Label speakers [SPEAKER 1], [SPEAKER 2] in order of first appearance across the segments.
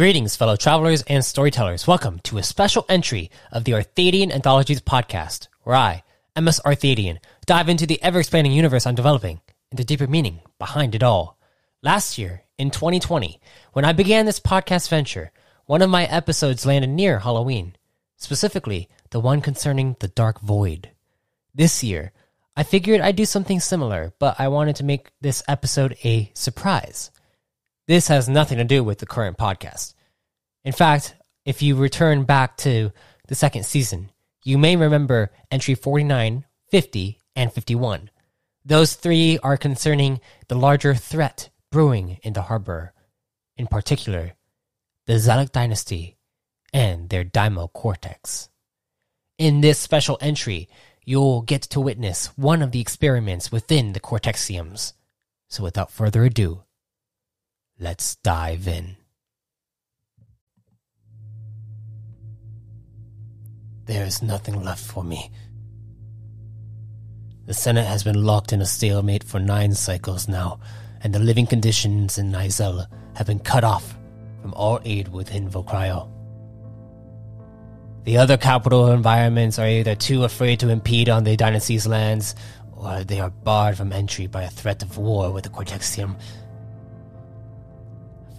[SPEAKER 1] Greetings, fellow travelers and storytellers. Welcome to a special entry of the Arthadian Anthologies podcast, where I, MS Arthadian, dive into the ever expanding universe I'm developing and the deeper meaning behind it all. Last year, in 2020, when I began this podcast venture, one of my episodes landed near Halloween, specifically the one concerning the Dark Void. This year, I figured I'd do something similar, but I wanted to make this episode a surprise. This has nothing to do with the current podcast. In fact, if you return back to the second season, you may remember entry 49, 50, and 51. Those three are concerning the larger threat brewing in the harbor, in particular, the Zalek dynasty and their Daimo cortex. In this special entry, you'll get to witness one of the experiments within the cortexiums. So without further ado, let's dive in. There is nothing left for me. The Senate has been locked in a stalemate for nine cycles now, and the living conditions in Nizel have been cut off from all aid within Volcryo. The other capital environments are either too afraid to impede on the dynasty's lands, or they are barred from entry by a threat of war with the Cortexium.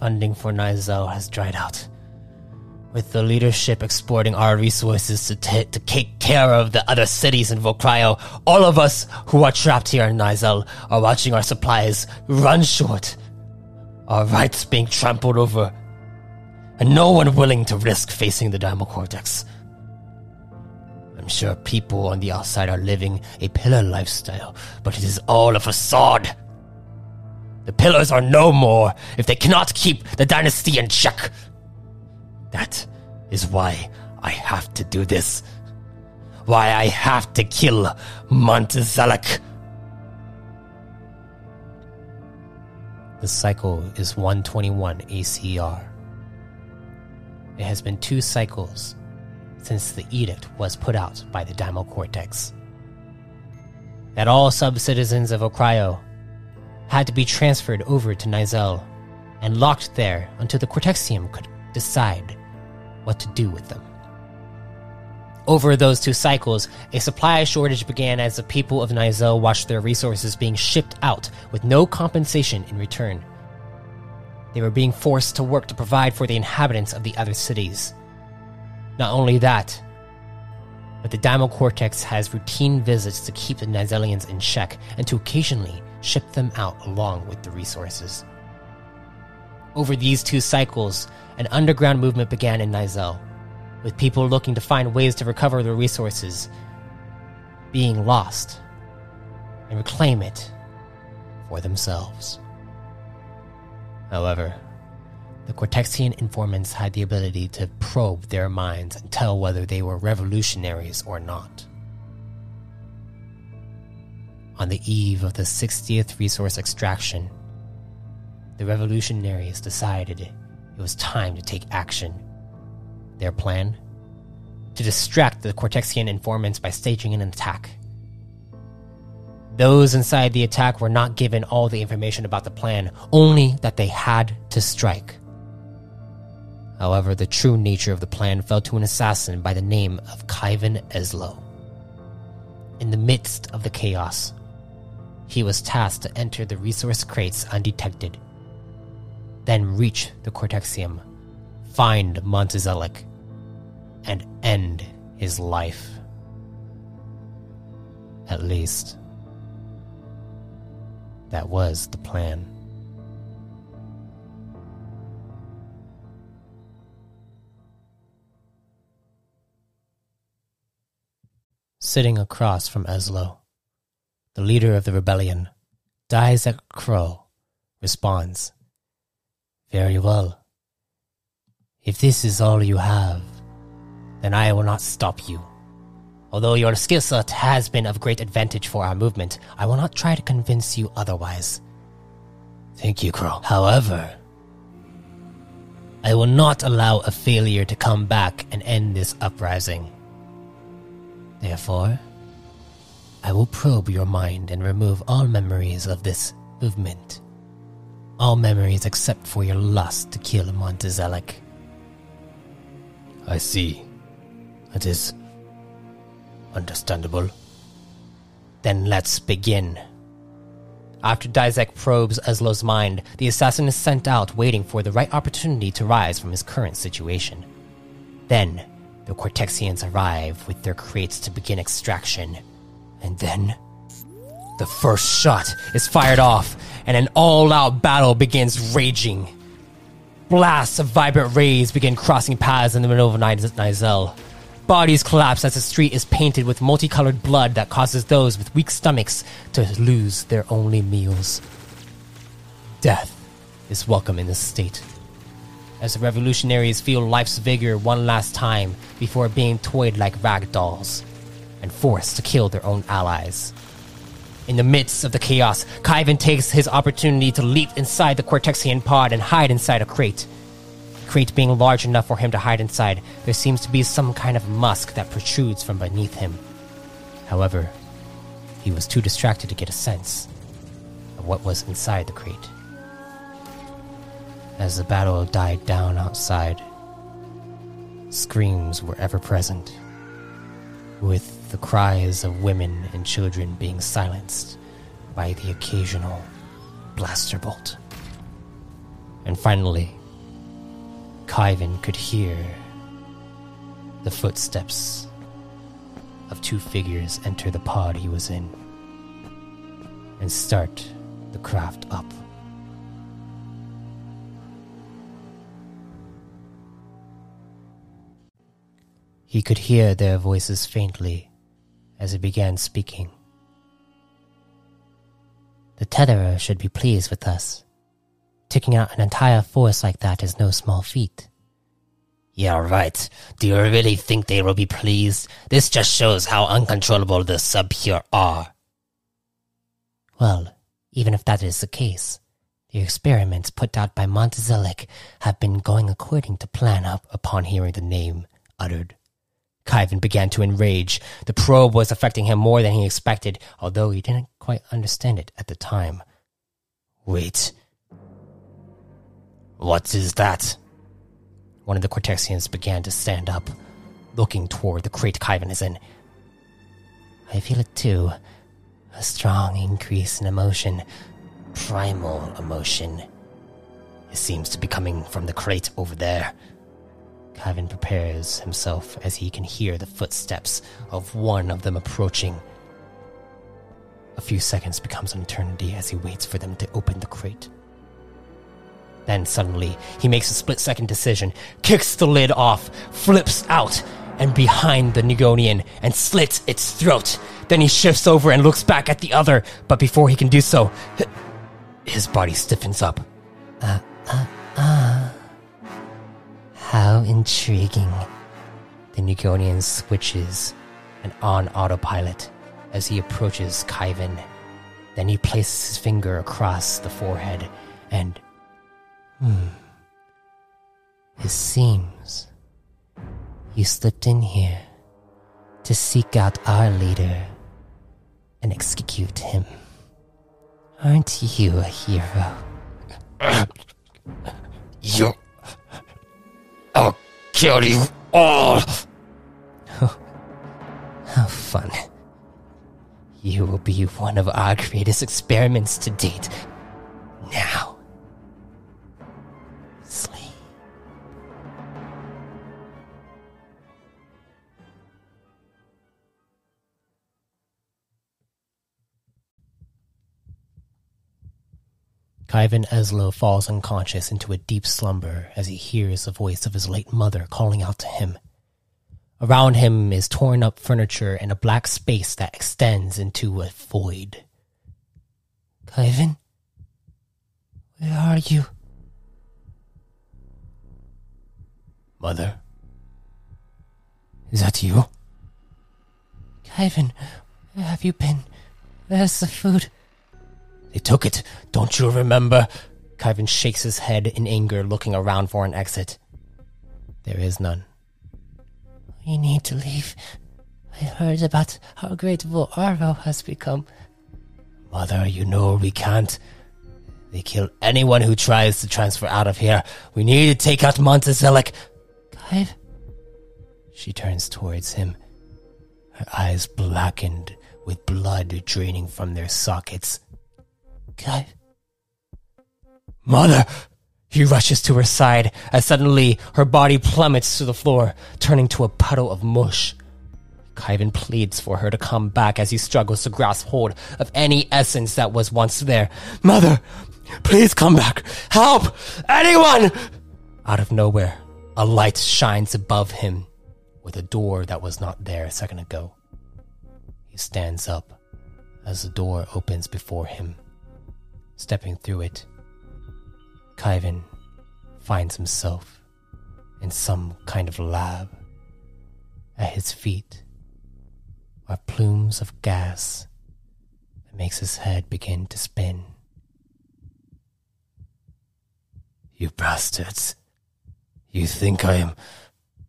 [SPEAKER 1] Funding for Nizel has dried out, with the leadership exporting our resources to, t- to take care of the other cities in Volcryo. All of us who are trapped here in Nizel are watching our supplies run short, our rights being trampled over, and no one willing to risk facing the Daimo Cortex. I'm sure people on the outside are living a pillar lifestyle, but it is all a facade. The pillars are no more if they cannot keep the dynasty in check. That is why I have to do this. Why I have to kill Monte Zellic. The cycle is 121 ACR. It has been two cycles since the edict was put out by the Daimo Cortex. That all sub citizens of Ocryo had to be transferred over to Nizel and locked there until the Cortexium could decide what to do with them. Over those two cycles, a supply shortage began as the people of Nizel watched their resources being shipped out with no compensation in return. They were being forced to work to provide for the inhabitants of the other cities. Not only that, but the Daimo Cortex has routine visits to keep the Nizelians in check and to occasionally ship them out along with the resources. Over these two cycles, an underground movement began in Nizel, with people looking to find ways to recover the resources being lost and reclaim it for themselves. However, the Cortexian informants had the ability to probe their minds and tell whether they were revolutionaries or not. On the eve of the 60th resource extraction, the revolutionaries decided it was time to take action. Their plan? To distract the Cortexian informants by staging an attack. Those inside the attack were not given all the information about the plan, only that they had to strike. However, the true nature of the plan fell to an assassin by the name of Khyven Eslo. In the midst of the chaos, he was tasked to enter the resource crates undetected, then reach the Cortexium, find Monte Zellic, and end his life. At least, that was the plan. Sitting across from Eslo, the leader of the rebellion, Dizek Crow, responds, Very well. If this is all you have, then I will not stop you. Although your skill set has been of great advantage for our movement, I will not try to convince you otherwise.
[SPEAKER 2] Thank you, Crow.
[SPEAKER 1] However, I will not allow a failure to come back and end this uprising. Therefore, I will probe your mind and remove all memories of this movement. All memories except for your lust to kill Monte Zellic.
[SPEAKER 2] I see. It is understandable.
[SPEAKER 1] Then let's begin. After Dizek probes Ezlo's mind, the assassin is sent out waiting for the right opportunity to rise from his current situation. Then, the Cortexians arrive with their crates to begin extraction. And then, the first shot is fired off, and an all out battle begins raging. Blasts of vibrant rays begin crossing paths in the middle of Nizel. Bodies collapse as the street is painted with multicolored blood that causes those with weak stomachs to lose their only meals. Death is welcome in this state. As the revolutionaries feel life's vigor one last time before being toyed like rag dolls and forced to kill their own allies. In the midst of the chaos, Khyven takes his opportunity to leap inside the Cortexian pod and hide inside a crate. The crate being large enough for him to hide inside, there seems to be some kind of musk that protrudes from beneath him. However, he was too distracted to get a sense of what was inside the crate. As the battle died down outside, screams were ever present, with the cries of women and children being silenced by the occasional blaster bolt. And finally, Khyven could hear the footsteps of two figures enter the pod he was in and start the craft up. He could hear their voices faintly as he began speaking. The Tetherer should be pleased with us. Taking out an entire force like that is no small feat.
[SPEAKER 2] Yeah, right. Do you really think they will be pleased? This just shows how uncontrollable the sub here are.
[SPEAKER 1] Well, even if that is the case, the experiments put out by Monte Zellic have been going according to plan up upon hearing the name uttered. Khyven began to enrage. The probe was affecting him more than he expected, although he didn't quite understand it at the time.
[SPEAKER 2] Wait. What is that?
[SPEAKER 1] One of the Cortexians began to stand up, looking toward the crate Khyven is in. I feel it too. A strong increase in emotion. Primal emotion. It seems to be coming from the crate over there. Khyven prepares himself as he can hear the footsteps of one of them approaching. A few seconds becomes an eternity as he waits for them to open the crate. Then suddenly, he makes a split second decision, kicks the lid off, flips out and behind the Nigonian, and slits its throat. Then he shifts over and looks back at the other, but before he can do so, his body stiffens up. Uh, uh. How intriguing. The Nugonian switches and on autopilot as he approaches Khyven. Then he places his finger across the forehead and. Hmm. It seems you slipped in here to seek out our leader and execute him. Aren't you a hero?
[SPEAKER 2] you I'll kill you all.
[SPEAKER 1] How fun. You will be one of our greatest experiments to date. Khyven Ezlo falls unconscious into a deep slumber as he hears the voice of his late mother calling out to him. Around him is torn up furniture and a black space that extends into a void. Khyven? Where are you? Mother? Is that you?
[SPEAKER 2] Khyven, where have you been? Where's the food?
[SPEAKER 1] They took it. Don't you remember? Khyven shakes his head in anger, looking around for an exit. There is none.
[SPEAKER 2] We need to leave. I heard about how great Vo'aro has become.
[SPEAKER 1] Mother, you know we can't. They kill anyone who tries to transfer out of here. We need to take out Monte Zellic.
[SPEAKER 2] Khyve?
[SPEAKER 1] She turns towards him, her eyes blackened with blood draining from their sockets. Mother! He rushes to her side as suddenly her body plummets to the floor, turning to a puddle of mush. Khyven pleads for her to come back as he struggles to grasp hold of any essence that was once there. Mother, please come back. Help! Anyone! Out of nowhere, a light shines above him with a door that was not there a second ago. He stands up as the door opens before him. Stepping through it, Khyven finds himself in some kind of lab. At his feet are plumes of gas that makes his head begin to spin. You bastards. You think I am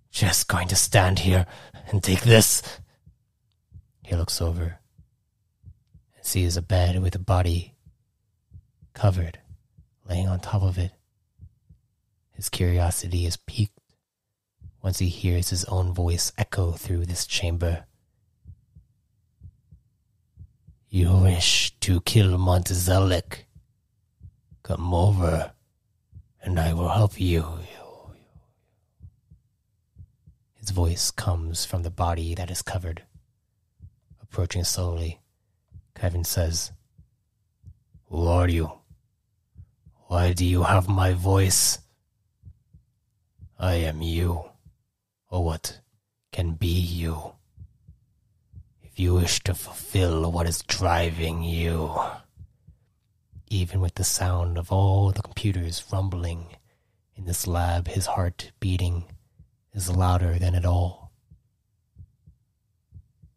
[SPEAKER 1] just going to stand here and take this? He looks over and sees a bed with a body covered laying on top of it. His curiosity is piqued once he hears his own voice echo through this chamber. You wish to kill Monte Zellic? Come over, and I will help you. His voice comes from the body that is covered. Approaching slowly, Khyven says, Who are you? Why do you have my voice? I am you, or what can be you. If you wish to fulfill what is driving you, even with the sound of all the computers rumbling in this lab, his heart beating is louder than it all.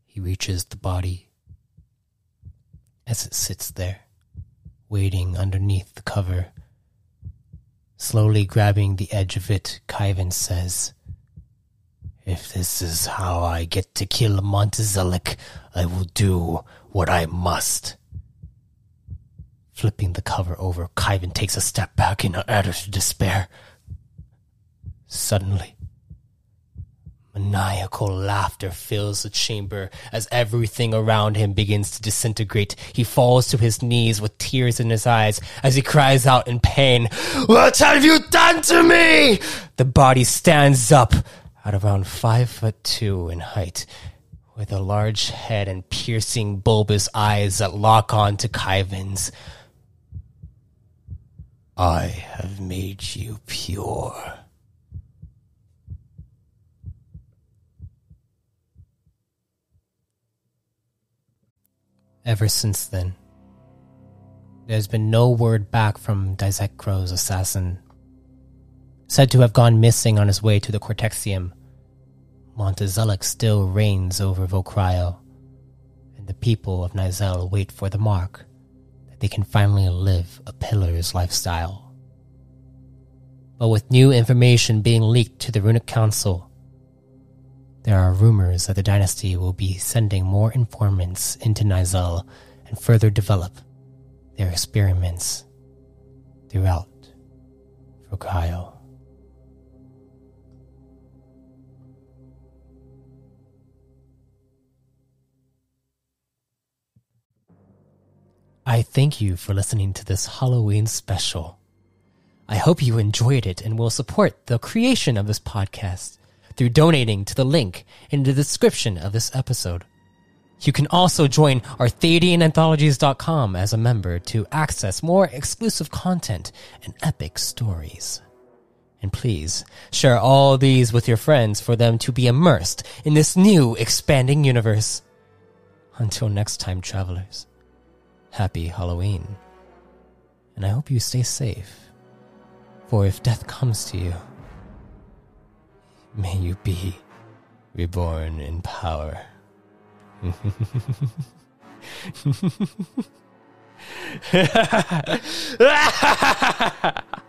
[SPEAKER 1] He reaches the body as it sits there, waiting underneath the cover. Slowly grabbing the edge of it, Khyven says, If this is how I get to kill Monte Zellic, I will do what I must. Flipping the cover over, Khyven takes a step back in utter despair. Suddenly, Maniacal laughter fills the chamber as everything around him begins to disintegrate. He falls to his knees with tears in his eyes as he cries out in pain, What have you done to me? The body stands up at around five foot two in height with a large head and piercing bulbous eyes that lock on to Khyven's. I have made you pure. Ever since then, there's been no word back from Dizekro's assassin. Said to have gone missing on his way to the Cortexium, Monte Zellic still reigns over Vocryo, and the people of Nizel wait for the mark that they can finally live a pillar's lifestyle. But with new information being leaked to the Runic Council, there are rumors that the dynasty will be sending more informants into Nizel and further develop their experiments throughout Vocryo. I thank you for listening to this Halloween special. I hope you enjoyed it and will support the creation of this podcast through donating to the link in the description of this episode. You can also join Arthadiananthologies.com as a member to access more exclusive content and epic stories. And please share all these with your friends for them to be immersed in this new expanding universe. Until next time, travelers, happy Halloween. And I hope you stay safe. For if death comes to you, May you be reborn in power.